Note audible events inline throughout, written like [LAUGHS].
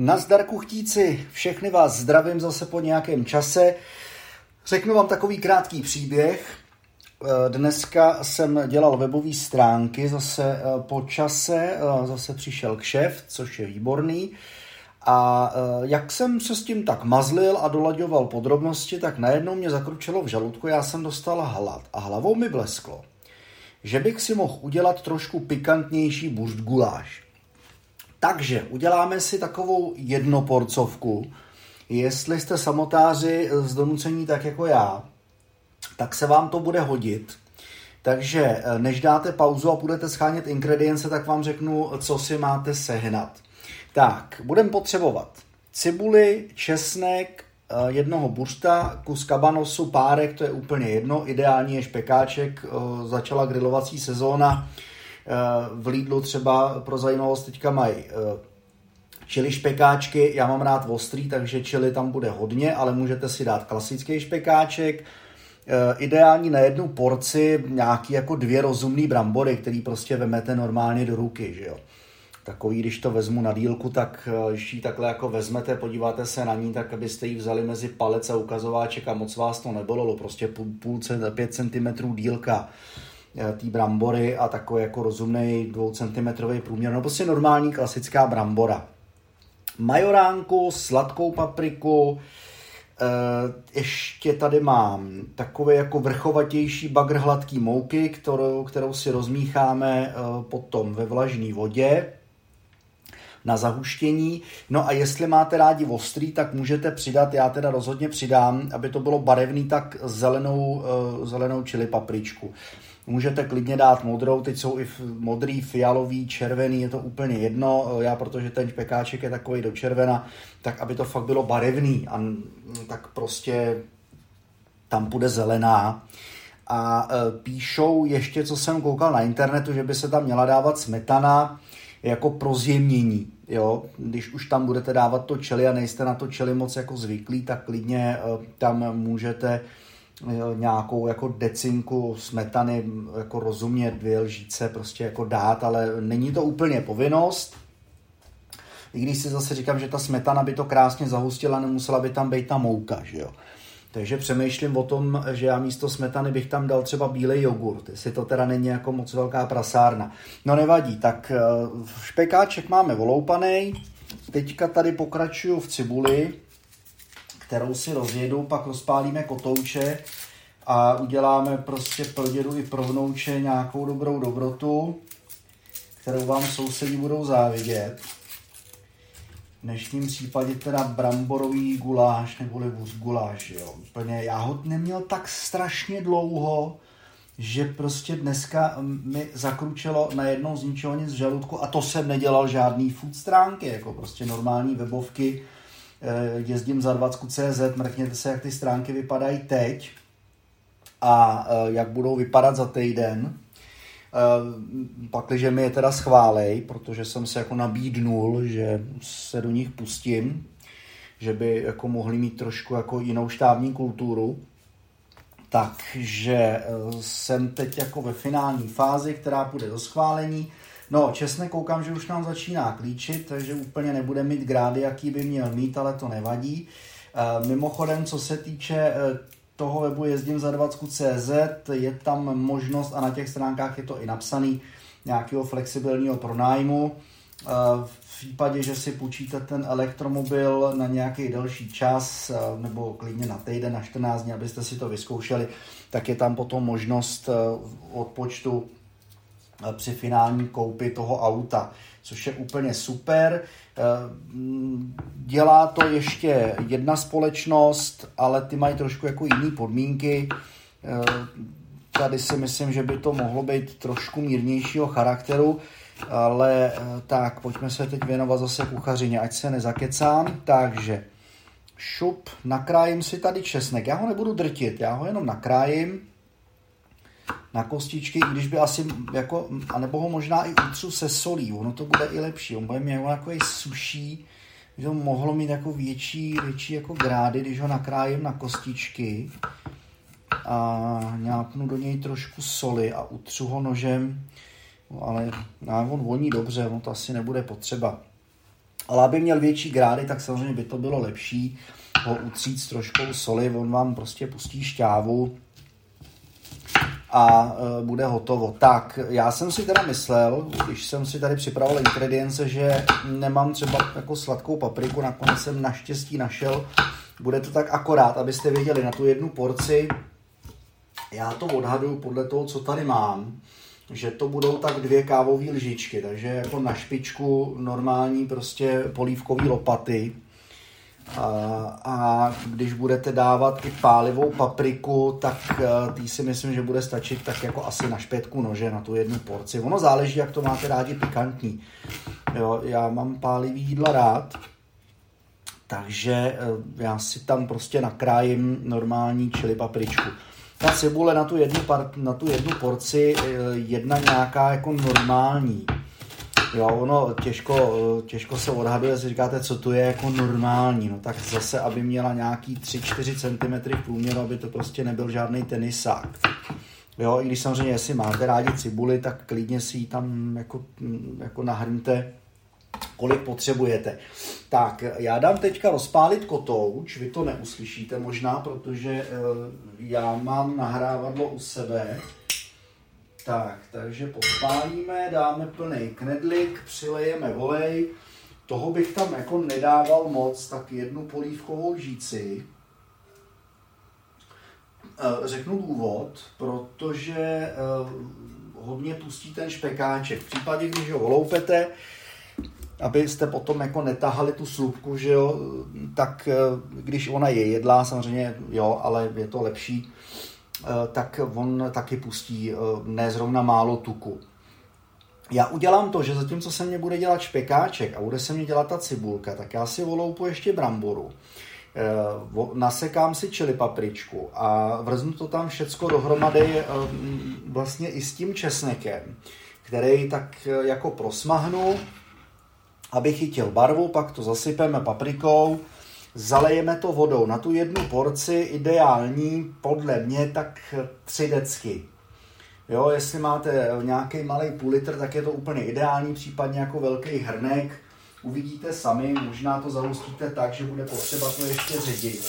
Nazdar kuchtíci, všechny vás zdravím zase po nějakém čase. Řeknu vám takový krátký příběh. Eh, dneska jsem dělal webové stránky, zase eh, po čase, eh, zase přišel kšef, což je výborný. A jak jsem se s tím tak mazlil a dolaďoval podrobnosti, tak najednou mě zakručilo v žaludku, já jsem dostal hlad a hlavou mi blesklo, že bych si mohl udělat trošku pikantnější burst guláš. Takže uděláme si takovou jednoporcovku. Jestli jste samotáři z donucení tak jako já, tak se vám to bude hodit. Takže eh, než dáte pauzu a budete schánět ingredience, tak vám řeknu, co si máte sehnat. Tak, budeme potřebovat cibuli, česnek, eh, jednoho bursta, kus kabanosu, párek, to je úplně jedno, ideální je špekáček, eh, začala grilovací sezóna, v Lidlu třeba pro zajímavost teďka mají čili špekáčky, já mám rád ostrý, takže čili tam bude hodně, ale můžete si dát klasický špekáček, Eh, ideální na jednu porci nějaký jako dvě rozumný brambory, který prostě vemete normálně do ruky, že jo. Takový, když to vezmu na dílku, tak eh, když ji takhle jako vezmete, podíváte se na ní, tak abyste ji vzali mezi palec a ukazováček a moc vás to nebolelo, prostě půl, půl pět centimetrů dílka eh, té brambory a takový jako rozumný dvou centimetrový průměr, no prostě normální klasická brambora. Majoránku, sladkou papriku, Eh, ještě tady mám takové jako vrchovatější bagr hladký mouky, kterou, kterou si rozmícháme eh, potom ve vlažné vodě na zahuštění. No a jestli máte rádi ostrý, tak můžete přidat, já teda rozhodně přidám, aby to bylo barevný, tak zelenou, eh, zelenou čili papričku. Můžete klidně dát modrou, teď jsou i modrý, fialový, červený, je to úplně jedno. Já, protože ten špekáček je takový do červena, tak aby to fakt bylo barevný, a, tak prostě tam bude zelená. A e, píšou ještě, co jsem koukal na internetu, že by se tam měla dávat smetana jako prozjemnění. Jo? Když už tam budete dávat to čeli a nejste na to čeli moc jako zvyklí, tak klidně e, tam můžete nějakou jako decinku smetany jako rozumně dvě lžíce prostě jako dát, ale není to úplně povinnost. I když si zase říkám, že ta smetana by to krásně zahustila, nemusela by tam být ta mouka, že jo. Takže přemýšlím o tom, že já místo smetany bych tam dal třeba bílej jogurt, jestli to teda není jako moc velká prasárna. No nevadí, tak eh, špekáček máme voloupaný, teďka tady pokračuju v cibuli, kterou si rozjedu, pak rozpálíme kotouče a uděláme prostě pro dědu i pro vnouče nějakou dobrou dobrotu, kterou vám sousedí budou závidět. V dnešním případě teda bramborový guláš neboli vůz guláš, jo. Úplně, já ho neměl tak strašně dlouho, že prostě dneska mi zakručilo na jednou z ničeho nic z žaludku a to jsem nedělal žádný food stránky, jako prostě normální webovky, jezdím za 20.cz, mrkněte se, jak ty stránky vypadají teď a eh, jak budou vypadat za týden. Eh, pakliže mi je teda schválej, protože jsem se jako nabídnul, že se do nich pustím, že by jako mohli mít trošku jako jinou štávní kulturu. Takže jsem teď jako ve finální fázi, která půjde do schválení. No, česne koukám, že už nám začíná klíčit, takže úplně nebude mít grády, jaký by měl mít, ale to nevadí. E, mimochodem, co se týče e, toho webu jezdím za 20.cz, je tam možnost, a na těch stránkách je to i napsaný, nějakého flexibilního pronájmu. E, v případě, že si půjčíte ten elektromobil na nějaký delší čas, nebo klidně na týden, na 14 dní, abyste si to vyzkoušeli, tak je tam potom možnost odpočtu při finální koupi toho auta, což je úplně super. Eh, dělá to ještě jedna společnost, ale ty mají trošku jako jiné podmínky. Eh, tady si myslím, že by to mohlo být trošku mírnějšího charakteru, ale eh, tak, pojďme se teď věnovat zase kuchařině, ať se nezakecám. Takže šup, nakrájím si tady česnek. Já ho nebudu drtit, já ho jenom nakrájím na kostičky, i když by asi jako, anebo ho možná i utřu se solí, ono to bude i lepší, on bude mít jako suší, že to mohlo mít jako větší, větší jako grády, když ho nakrájím na kostičky a nějaknu do něj trošku soli a utřu ho nožem, no, ale no, on voní dobře, on to asi nebude potřeba. Ale aby měl větší grády, tak samozřejmě by to bylo lepší ho utřít s troškou soli, on vám prostě pustí šťávu a e, bude hotovo. Tak, já jsem si teda myslel, když jsem si tady připravoval ingredience, že nemám třeba jako sladkou papriku, nakonec jsem naštěstí našel, bude to tak akorát, abyste věděli, na tu jednu porci, já to odhaduju podle toho, co tady mám, že to budou tak dvě kávové lžičky, takže jako na špičku normální prostě polívkový lopaty, a, a když budete dávat i pálivou papriku, tak uh, tý si myslím, že bude stačit tak jako asi na špětku nože, na tu jednu porci. Ono záleží, jak to máte rádi pikantní. Jo, já mám pálivý jídla rád, takže uh, já si tam prostě nakrájím normální čili papričku. Ta cibule na tu jednu, par, na tu jednu porci uh, jedna nějaká jako normální Jo, ono těžko, těžko se odhaduje, si říkáte, co to je jako normální. No tak zase, aby měla nějaký 3-4 cm v průměru, aby to prostě nebyl žádný tenisák. Jo, i když samozřejmě, jestli máte rádi cibuli, tak klidně si ji tam jako, jako nahrňte, kolik potřebujete. Tak, já dám teďka rozpálit kotouč, vy to neuslyšíte možná, protože eh, já mám nahrávadlo u sebe, tak, takže podpálíme, dáme plný knedlik, přilejeme volej. Toho bych tam jako nedával moc, tak jednu polívkovou žíci. Eh, řeknu důvod, protože eh, hodně pustí ten špekáček. V případě, když ho oloupete, abyste potom jako netahali tu slupku, že jo, tak eh, když ona je jedlá, samozřejmě jo, ale je to lepší, tak on taky pustí eh, ne zrovna málo tuku. Já udělám to, že zatímco se mě bude dělat špekáček a bude se mě dělat ta cibulka, tak já si voloupu ještě bramboru, eh, nasekám si čili papričku a vrznu to tam všecko dohromady vlastně i s tím česnekem, který tak jako prosmahnu, aby chytil barvu, pak to zasypeme paprikou, zalejeme to vodou. Na tu jednu porci ideální podle mě tak tři decky. Jo, jestli máte nějaký malý půl litr, tak je to úplně ideální, případně jako velký hrnek. Uvidíte sami, možná to zahustíte tak, že bude potřeba to ještě ředit.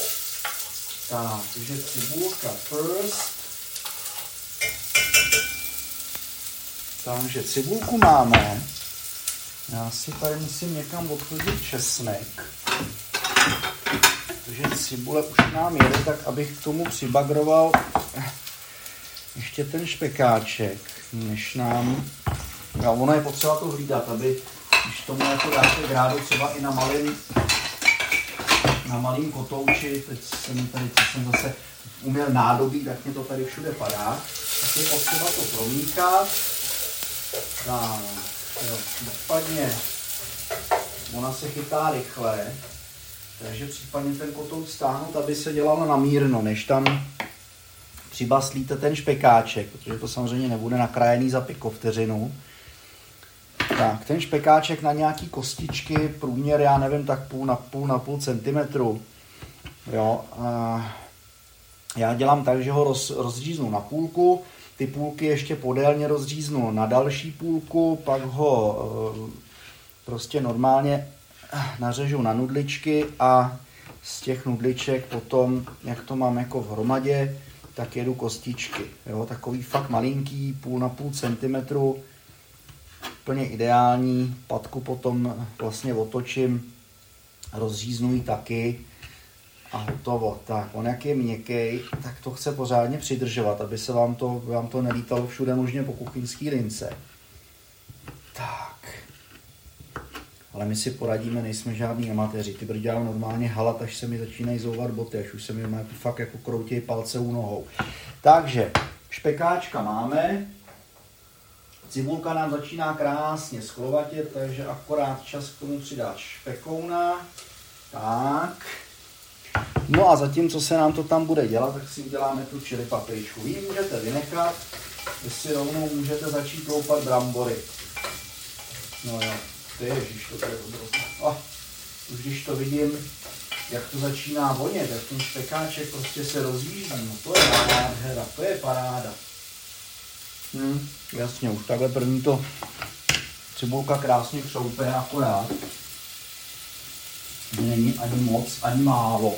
Tak, takže cibulka first. Takže cibulku máme. Já si tady musím někam odchodit česnek protože cibule už nám jede, tak abych k tomu přibagroval ještě ten špekáček, než nám... A ono je potřeba to hlídat, aby když tomu jako dáte grádu třeba i na malým, na malým kotouči, teď jsem tady, co jsem zase uměl nádobí, tak mě to tady všude padá, tak je potřeba to promíkat. Tak, jo, případně ona se chytá rychle, takže případně ten kotout stáhnout, aby se dělalo na mírno, než tam přibaslíte ten špekáček, protože to samozřejmě nebude nakrájený za piko vteřinu. Tak, ten špekáček na nějaký kostičky, průměr, já nevím, tak půl na půl na půl centimetru. Jo, a já dělám tak, že ho roz, rozříznu na půlku, ty půlky ještě podélně rozříznu na další půlku, pak ho e, prostě normálně nařežu na nudličky a z těch nudliček potom, jak to mám jako v hromadě, tak jedu kostičky. Jo, takový fakt malinký, půl na půl centimetru, úplně ideální. Patku potom vlastně otočím, rozříznu ji taky a hotovo. Tak, on jak je měkký, tak to chce pořádně přidržovat, aby se vám to, vám to nelítalo všude možně po kuchyňský lince. Tak ale my si poradíme, nejsme žádní amatéři. Ty dělal normálně halat, až se mi začínají zouvat boty, až už se mi fakt jako kroutějí palce u nohou. Takže špekáčka máme, cibulka nám začíná krásně sklovatět, takže akorát čas k tomu přidat špekouna. Tak. No a zatímco se nám to tam bude dělat, tak si uděláme tu čili papričku. Vy můžete vynechat, vy si rovnou můžete začít loupat brambory. No jo. Ty ježiš, to je obrovské. Oh, už když to vidím, jak to začíná vonět, jak ten špekáček prostě se rozjíždí, no to je nádhera, to je paráda. Hm, jasně, už takhle první to cibulka krásně křoupe akorát. není ani moc, ani málo.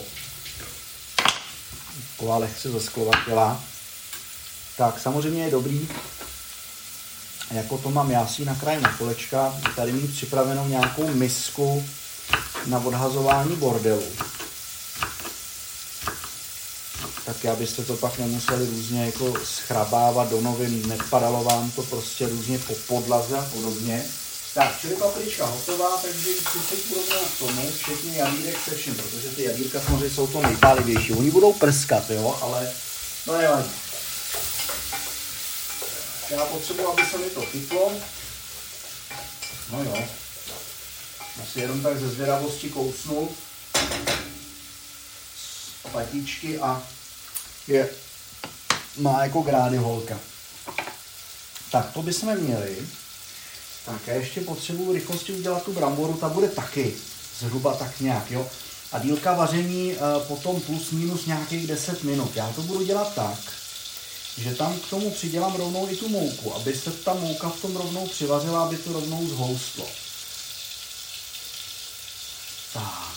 Taková lehce zesklovatila. Tak samozřejmě je dobrý, jako to mám já si nakrájím na kolečka, tady mít připravenou nějakou misku na odhazování bordelu. Tak abyste to pak nemuseli různě jako schrabávat do novin, nepadalo vám to prostě různě po podlaze a podobně. Tak, čili paprička hotová, takže přiseku rovnou k tomu, včetně jadírek se vším, protože ty jadírka samozřejmě jsou to nejpálivější. Oni budou prskat, jo, ale to nevadí. Já potřebuji, aby se mi to chytlo. No jo. Asi jenom tak ze zvědavosti kousnu patičky a je, má jako grády holka. Tak to bychom měli. Tak já ještě potřebuji rychlosti udělat tu bramboru, ta bude taky zhruba tak nějak, jo. A dílka vaření e, potom plus minus nějakých 10 minut. Já to budu dělat tak, že tam k tomu přidělám rovnou i tu mouku, aby se ta mouka v tom rovnou přivařila, aby to rovnou zhoustlo. Tak.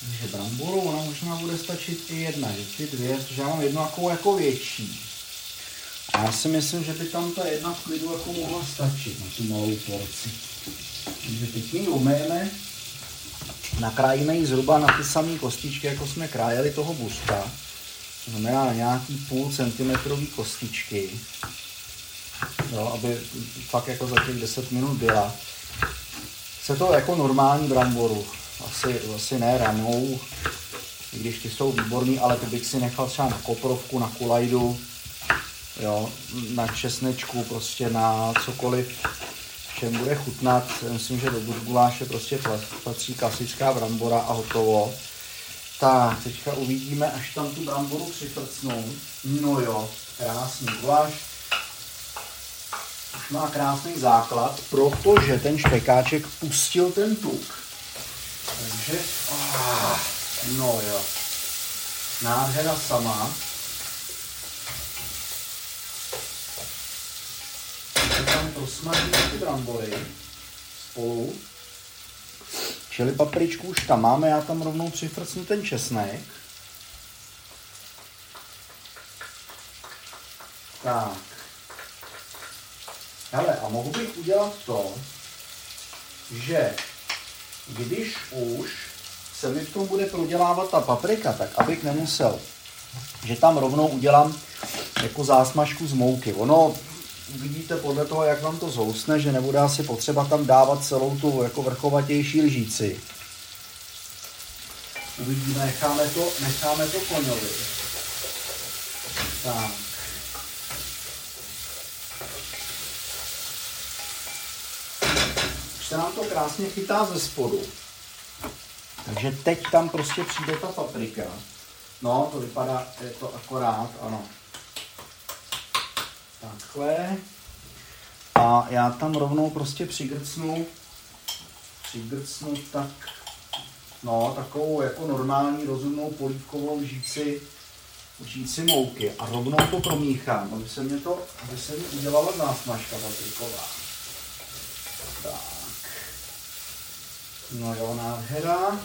Takže bramboru, ona možná bude stačit i jedna, že ty dvě, protože já mám jednu jako, jako větší. A já si myslím, že by tam ta jedna v klidu jako mohla stačit na tu malou porci. Takže teď ji umejeme, nakrájíme ji zhruba na ty samé kostičky, jako jsme krájeli toho buska. To znamená nějaký půl centimetrový kostičky, jo, aby fakt jako za těch 10 minut byla. Chce to jako normální bramboru, asi, asi ne ranou, i když ty jsou výborný, ale to bych si nechal třeba na koprovku, na kulajdu, jo, na česnečku, prostě na cokoliv, čem bude chutnat. Myslím, že do guláše prostě patří klasická brambora a hotovo. Tak, teďka uvidíme, až tam tu bramboru přifrcnou. No jo, krásný guláš. Už má krásný základ, protože ten špekáček pustil ten tuk. Takže, ah, no jo, nádhera sama. Tam prosmažíme ty brambory spolu. Čili papričku už tam máme, já tam rovnou přifrcnu ten česnek. Tak. Hele, a mohu bych udělat to, že když už se mi v tom bude prodělávat ta paprika, tak abych nemusel, že tam rovnou udělám jako zásmažku z mouky. Ono uvidíte podle toho, jak vám to zhousne, že nebude asi potřeba tam dávat celou tu jako vrchovatější lžíci. Uvidíme, necháme to, necháme to koňovi. Tak. Už se nám to krásně chytá ze spodu. Takže teď tam prostě přijde ta paprika. No, to vypadá, je to akorát, ano. Takhle. A já tam rovnou prostě přigrcnu, přigrcnu tak, no, takovou jako normální rozumnou polívkovou lžíci, lžíci mouky a rovnou to promíchám, aby se mě to, aby se mi udělala zásmažka papriková. Tak. No jo, nádhera.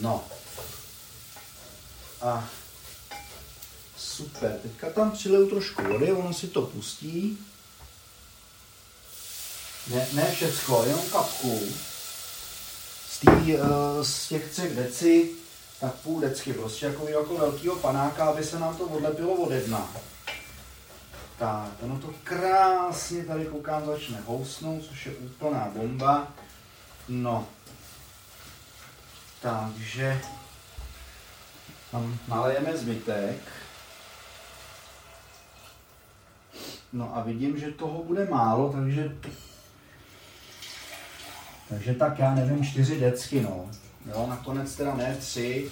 No. A Super, teďka tam přiliju trošku vody, ono si to pustí. Ne, ne všecko, jenom kapku. Z, tý, uh, z těch třech deci, tak půl decky, prostě jako, jako velkýho panáka, aby se nám to odlepilo ode dna. Tak, ono to krásně tady koukám začne housnout, což je úplná bomba. No, takže tam nalejeme zbytek. No a vidím, že toho bude málo, takže takže tak já nevím, čtyři decky, no. Jo, nakonec teda ne tři,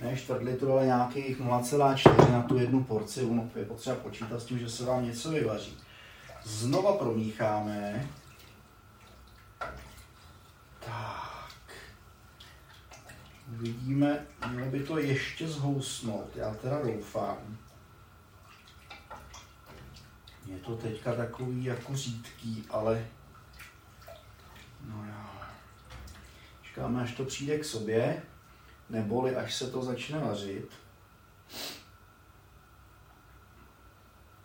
ne čtvrt litru, ale nějakých 0,4 na tu jednu porci. Ono je potřeba počítat s tím, že se vám něco vyvaří. Znova promícháme. Tak. Uvidíme, mělo by to ještě zhousnout. Já teda doufám. Je to teďka takový jako řídký, ale no jo. Čekáme, až to přijde k sobě, neboli až se to začne vařit.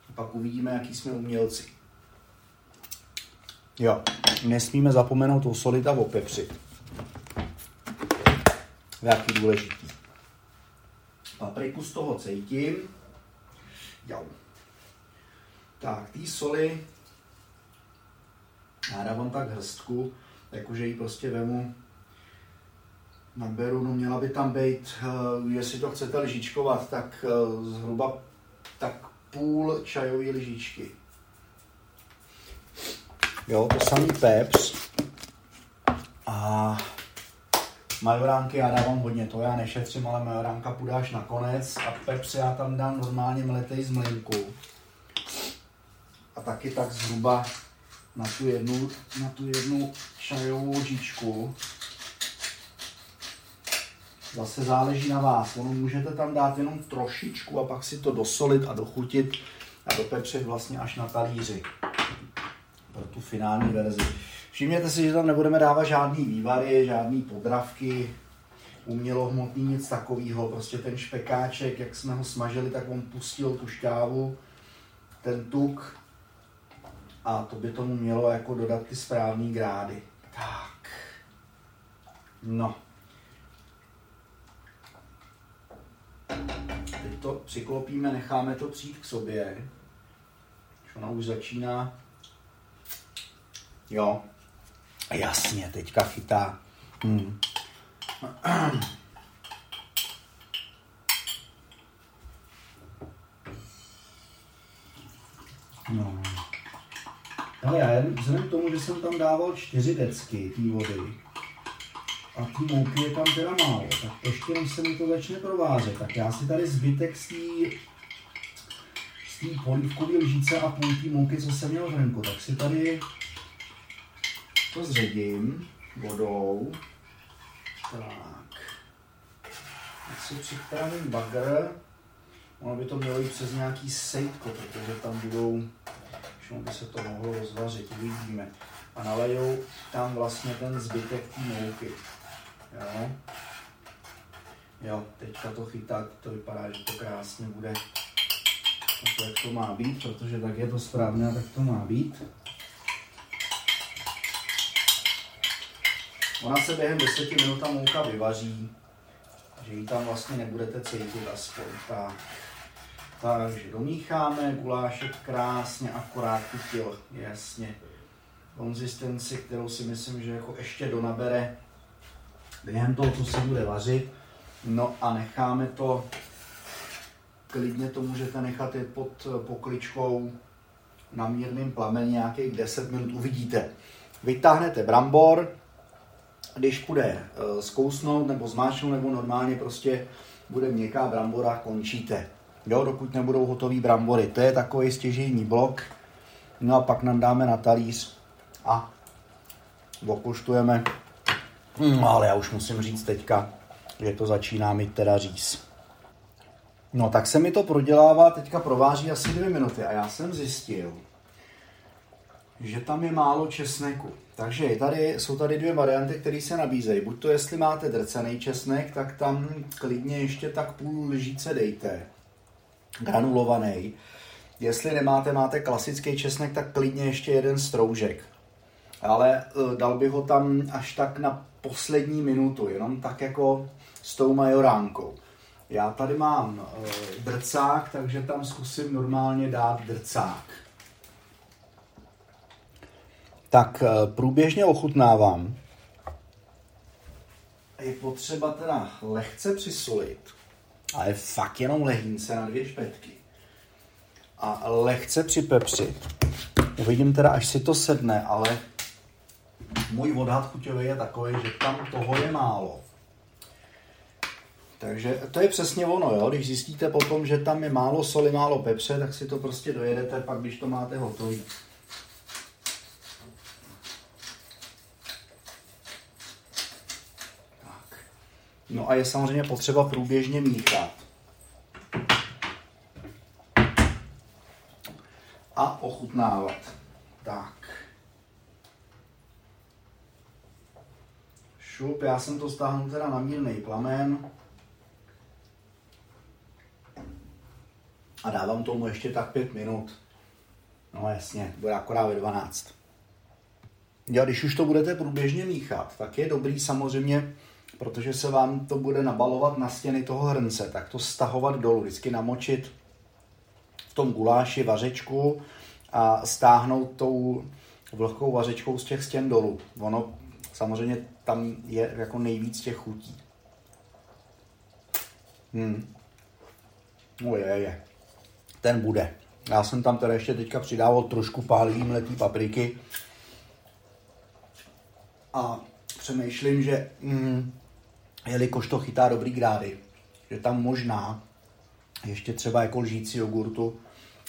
A pak uvidíme, jaký jsme umělci. Jo, nesmíme zapomenout osolit a opepřit. Jaký důležitý. Papriku z toho cítím. Jo. Tak, té soli já dávám tak hrstku, jakože ji prostě vemu, naberu, no měla by tam být, uh, jestli to chcete lžičkovat, tak uh, zhruba tak půl čajové lžičky. Jo, to samý pepř. A majoránky já dávám hodně, to já nešetřím, ale majoránka půjde až nakonec a pepř já tam dám normálně mletej z mlinku. A taky tak zhruba na tu jednu, na tu jednu čajovou lžičku. Zase záleží na vás. Ono můžete tam dát jenom trošičku a pak si to dosolit a dochutit a dopepřit vlastně až na talíři pro tu finální verzi. Všimněte si, že tam nebudeme dávat žádný vývary, žádný podravky, umělohmotný, nic takového. Prostě ten špekáček, jak jsme ho smažili, tak on pustil tu šťávu, ten tuk a to by tomu mělo jako dodat ty správné grády. Tak. No. Teď to přiklopíme, necháme to přijít k sobě. Ona už začíná. Jo. Jasně, teďka chytá. Hmm. [CLEARS THROAT] No. Ale já vzhledem k tomu, že jsem tam dával čtyři decky té vody a ty mouky je tam teda málo, tak ještě než se mi to začne provářet, tak já si tady zbytek z té z té polívkové lžíce a půl té mouky, co jsem měl v hrnku, tak si tady to zředím vodou. Tak. Teď si připravím bagr. Ono by to mělo jít přes nějaký sejtko, protože tam budou Čemu by se to mohlo rozvařit, uvidíme. A nalejou tam vlastně ten zbytek té mouky. Jo. Jo, teďka to chytá, to vypadá, že to krásně bude tak, jak to má být, protože tak je to správně a tak to má být. Ona se během 10 minut ta mouka vyvaří, že ji tam vlastně nebudete cítit aspoň. Tak. Takže domícháme, gulášek krásně akorát chytil, jasně. Konzistenci, kterou si myslím, že jako ještě donabere během toho, co se bude vařit. No a necháme to, klidně to můžete nechat i pod pokličkou na mírném plameni nějakých 10 minut, uvidíte. Vytáhnete brambor, když bude eh, zkousnout nebo zmáčknout nebo normálně prostě bude měkká brambora, končíte jo, dokud nebudou hotový brambory. To je takový stěžejní blok. No a pak nám dáme na talíř a okuštujeme. Hmm, ale já už musím říct teďka, že to začíná mít teda říz. No tak se mi to prodělává, teďka prováří asi dvě minuty a já jsem zjistil, že tam je málo česneku. Takže tady, jsou tady dvě varianty, které se nabízejí. Buď to, jestli máte drcený česnek, tak tam klidně ještě tak půl lžíce dejte granulovaný. Jestli nemáte, máte klasický česnek, tak klidně ještě jeden stroužek. Ale uh, dal bych ho tam až tak na poslední minutu, jenom tak jako s tou majoránkou. Já tady mám uh, drcák, takže tam zkusím normálně dát drcák. Tak uh, průběžně ochutnávám. Je potřeba teda lehce přisolit ale fakt jenom lehínce na dvě špetky. A lehce připepřit. Uvidím teda, až si to sedne, ale můj odhad chuťový je takový, že tam toho je málo. Takže to je přesně ono, jo? když zjistíte potom, že tam je málo soli, málo pepře, tak si to prostě dojedete pak, když to máte hotový. No a je samozřejmě potřeba průběžně míchat. A ochutnávat. Tak. šup, já jsem to stáhnul teda na mírný plamen. A dávám tomu ještě tak pět minut. No jasně, bude akorát ve 12. Já, když už to budete průběžně míchat, tak je dobrý samozřejmě, protože se vám to bude nabalovat na stěny toho hrnce, tak to stahovat dolů, vždycky namočit v tom guláši vařečku a stáhnout tou vlhkou vařečkou z těch stěn dolů. Ono samozřejmě tam je jako nejvíc těch chutí. Hmm. No je, je. Ten bude. Já jsem tam teda ještě teďka přidával trošku pálivý mletý papriky. A přemýšlím, že mm, jelikož to chytá dobrý grády, že tam možná ještě třeba jako lžící jogurtu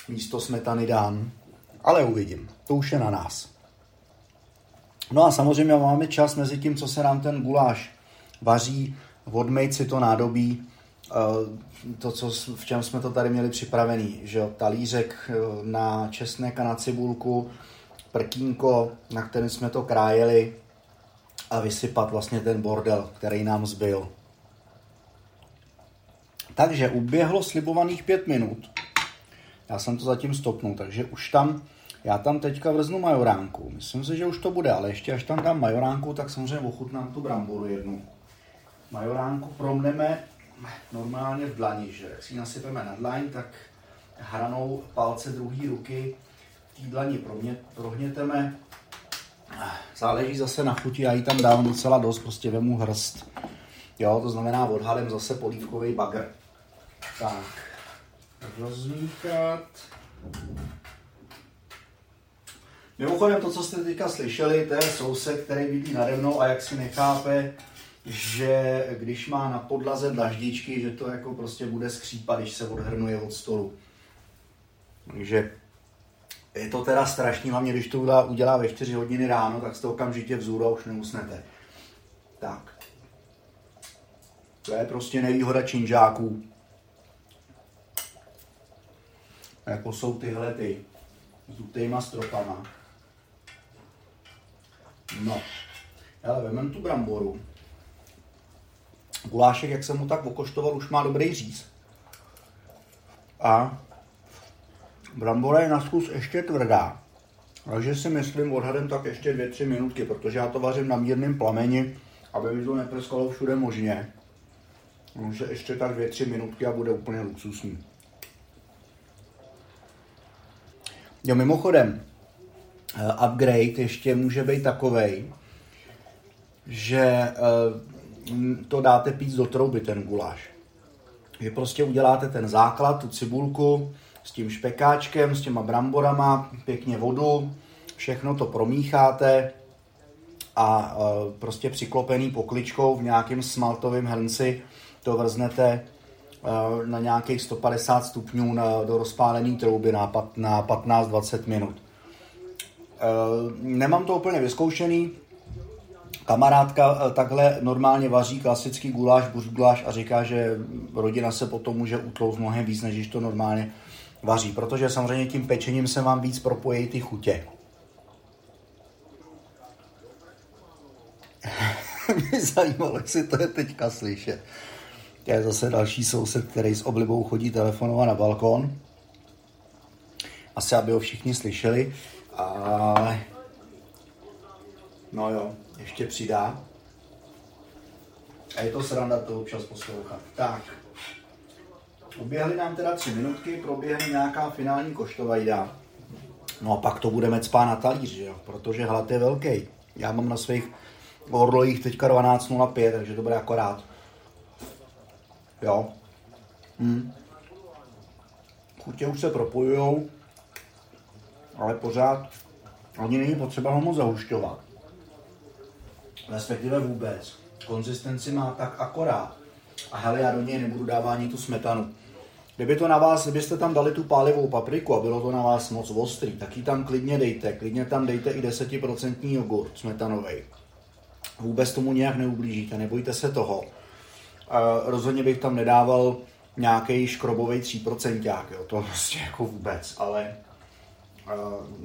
místo smetany dám, ale uvidím. To už je na nás. No a samozřejmě máme čas mezi tím, co se nám ten guláš vaří, odmejt si to nádobí, eh, to, co, v čem jsme to tady měli připravený, že jo, talířek eh, na česnek a na cibulku, prkínko, na kterém jsme to krájeli a vysypat vlastně ten bordel, který nám zbyl. Takže uběhlo slibovaných pět minut. Já jsem to zatím stopnul, takže už tam já tam teďka vrznu majoránku. Myslím si, že už to bude, ale ještě až tam dám majoránku, tak samozřejmě ochutnám tu bramboru jednu. Majoránku promneme normálně v dlani, že jak si nasypeme na dlaň, tak hranou palce druhé ruky v té dlani prohněteme. Záleží zase na chuti, já ji tam dávám docela dost, prostě vemu hrst. Jo, to znamená odhalem zase polívkový bagr. Tak, rozmíchat. Mimochodem to, co jste teďka slyšeli, to je soused, který vidí nade mnou a jak si nechápe, že když má na podlaze dlaždičky, že to jako prostě bude skřípat, když se odhrnuje od stolu. Takže je to teda strašný, hlavně když to udělá, udělá ve 4 hodiny ráno, tak jste okamžitě vzůru už neusnete. Tak. To je prostě nevýhoda činžáků. Jako jsou tyhle ty s dutejma stropama. No, ale vemem tu bramboru. Gulášek, jak jsem mu tak okoštoval, už má dobrý říz. A brambora je na zkus ještě tvrdá. Takže si myslím odhadem tak ještě 2-3 minutky, protože já to vařím na mírném plameni, aby mi to neprskalo všude možně. Takže ještě tak 2-3 minutky a bude úplně luxusní. Jo, mimochodem, Eh, upgrade ještě může být takovej, že eh, to dáte pít do trouby, ten guláš. Vy prostě uděláte ten základ, tu cibulku s tím špekáčkem, s těma bramborama, pěkně vodu, všechno to promícháte a eh, prostě přiklopený pokličkou v nějakém smaltovém hrnci to vrznete na nějakých 150 stupňů na, do rozpálené trouby na, na 15-20 minut. Eh, nemám to úplně vyzkoušený. Kamarádka takhle normálně vaří klasický guláš, guláš a říká, že rodina se potom může utlout mnohem víc, než když to normálně vaří. Protože samozřejmě tím pečením se vám víc propojí ty chutě. [LAUGHS] Mě zajímalo, jestli to je teďka slyšet. To je zase další soused, který s oblibou chodí telefonovat na balkon. Asi, aby ho všichni slyšeli. Ale... No jo, ještě přidá. A je to sranda to občas poslouchat. Tak. Uběhly nám teda tři minutky, proběhne nějaká finální koštovajda. No a pak to budeme cpát na talíř, jo? protože hlad je velký. Já mám na svých orlojích teďka 12.05, takže to bude akorát. Jo. Hm. Chutě už se propojujou ale pořád ani není potřeba ho moc zahušťovat. Respektive vůbec. Konzistenci má tak akorát. A hele, já do něj nebudu dávat ani tu smetanu. Kdyby to na vás, kdybyste tam dali tu pálivou papriku a bylo to na vás moc ostrý, tak ji tam klidně dejte. Klidně tam dejte i 10% jogurt smetanový. Vůbec tomu nějak neublížíte, nebojte se toho. A rozhodně bych tam nedával nějaký škrobový 3%, jo, to prostě jako vůbec, ale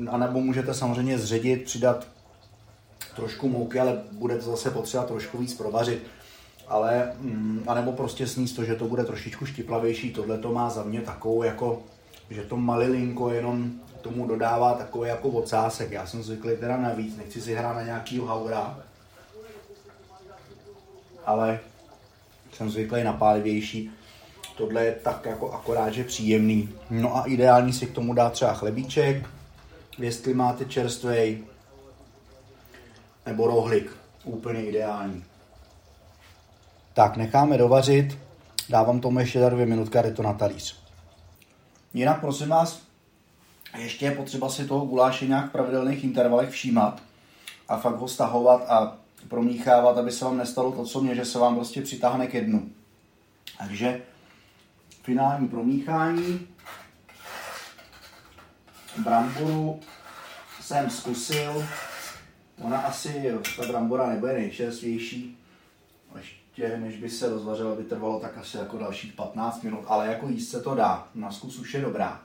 a nebo můžete samozřejmě zředit, přidat trošku mouky, ale bude to zase potřeba trošku víc provařit. Ale, mm, anebo prostě sníst to, že to bude trošičku štiplavější. Tohle to má za mě takovou jako, že to malilinko jenom tomu dodává takový jako ocásek. Já jsem zvyklý teda navíc, nechci si hrát na nějakýho haura, ale jsem zvyklý na pálivější. Tohle je tak jako akorát, že příjemný. No a ideální si k tomu dát třeba chlebíček, jestli máte čerstvej, nebo rohlik. Úplně ideální. Tak, necháme dovařit. Dávám tomu ještě za dvě minutky a jde to na talíř. Jinak prosím vás, ještě je potřeba si toho guláše nějak v pravidelných intervalech všímat a fakt ho stahovat a promíchávat, aby se vám nestalo to, co mě, že se vám prostě přitáhne ke dnu. Takže finální promíchání. Bramboru jsem zkusil. Ona asi, ta brambora nebude nejčerstvější. Ještě než by se rozvařila, by trvalo tak asi jako dalších 15 minut, ale jako jíst se to dá. Na zkus už je dobrá.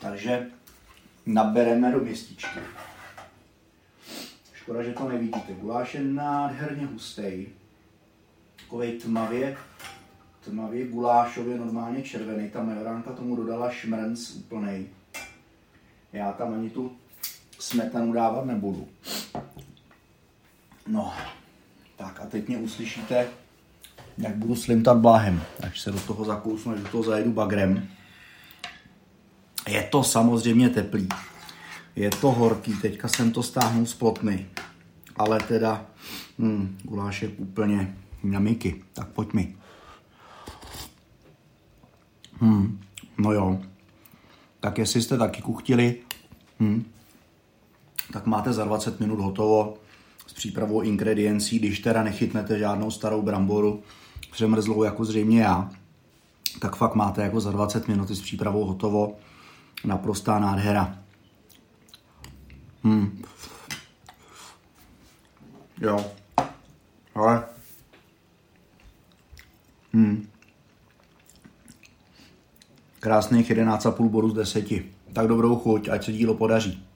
Takže nabereme do městičky. Škoda, že to nevidíte. Guláš je nádherně hustý. Takový tmavě, tmavě gulášově, normálně červený. Ta majoránka tomu dodala šmrnc úplnej. Já tam ani tu smetanu dávat nebudu. No, tak a teď mě uslyšíte, jak budu slimtat bláhem, až se do toho zakousnu, až do toho zajedu bagrem. Je to samozřejmě teplý. Je to horký, teďka jsem to stáhnul z plotny. Ale teda, hmm, je úplně miky. Tak pojď mi. Hmm, no jo. Tak jestli jste taky kuchtili, hmm, tak máte za 20 minut hotovo přípravou ingrediencí, když teda nechytnete žádnou starou bramboru přemrzlou jako zřejmě já, tak fakt máte jako za 20 minut s přípravou hotovo. Naprostá nádhera. Hmm. Jo. Ale. Hmm. Krásných 11,5 bodu z 10. Tak dobrou chuť, ať se dílo podaří.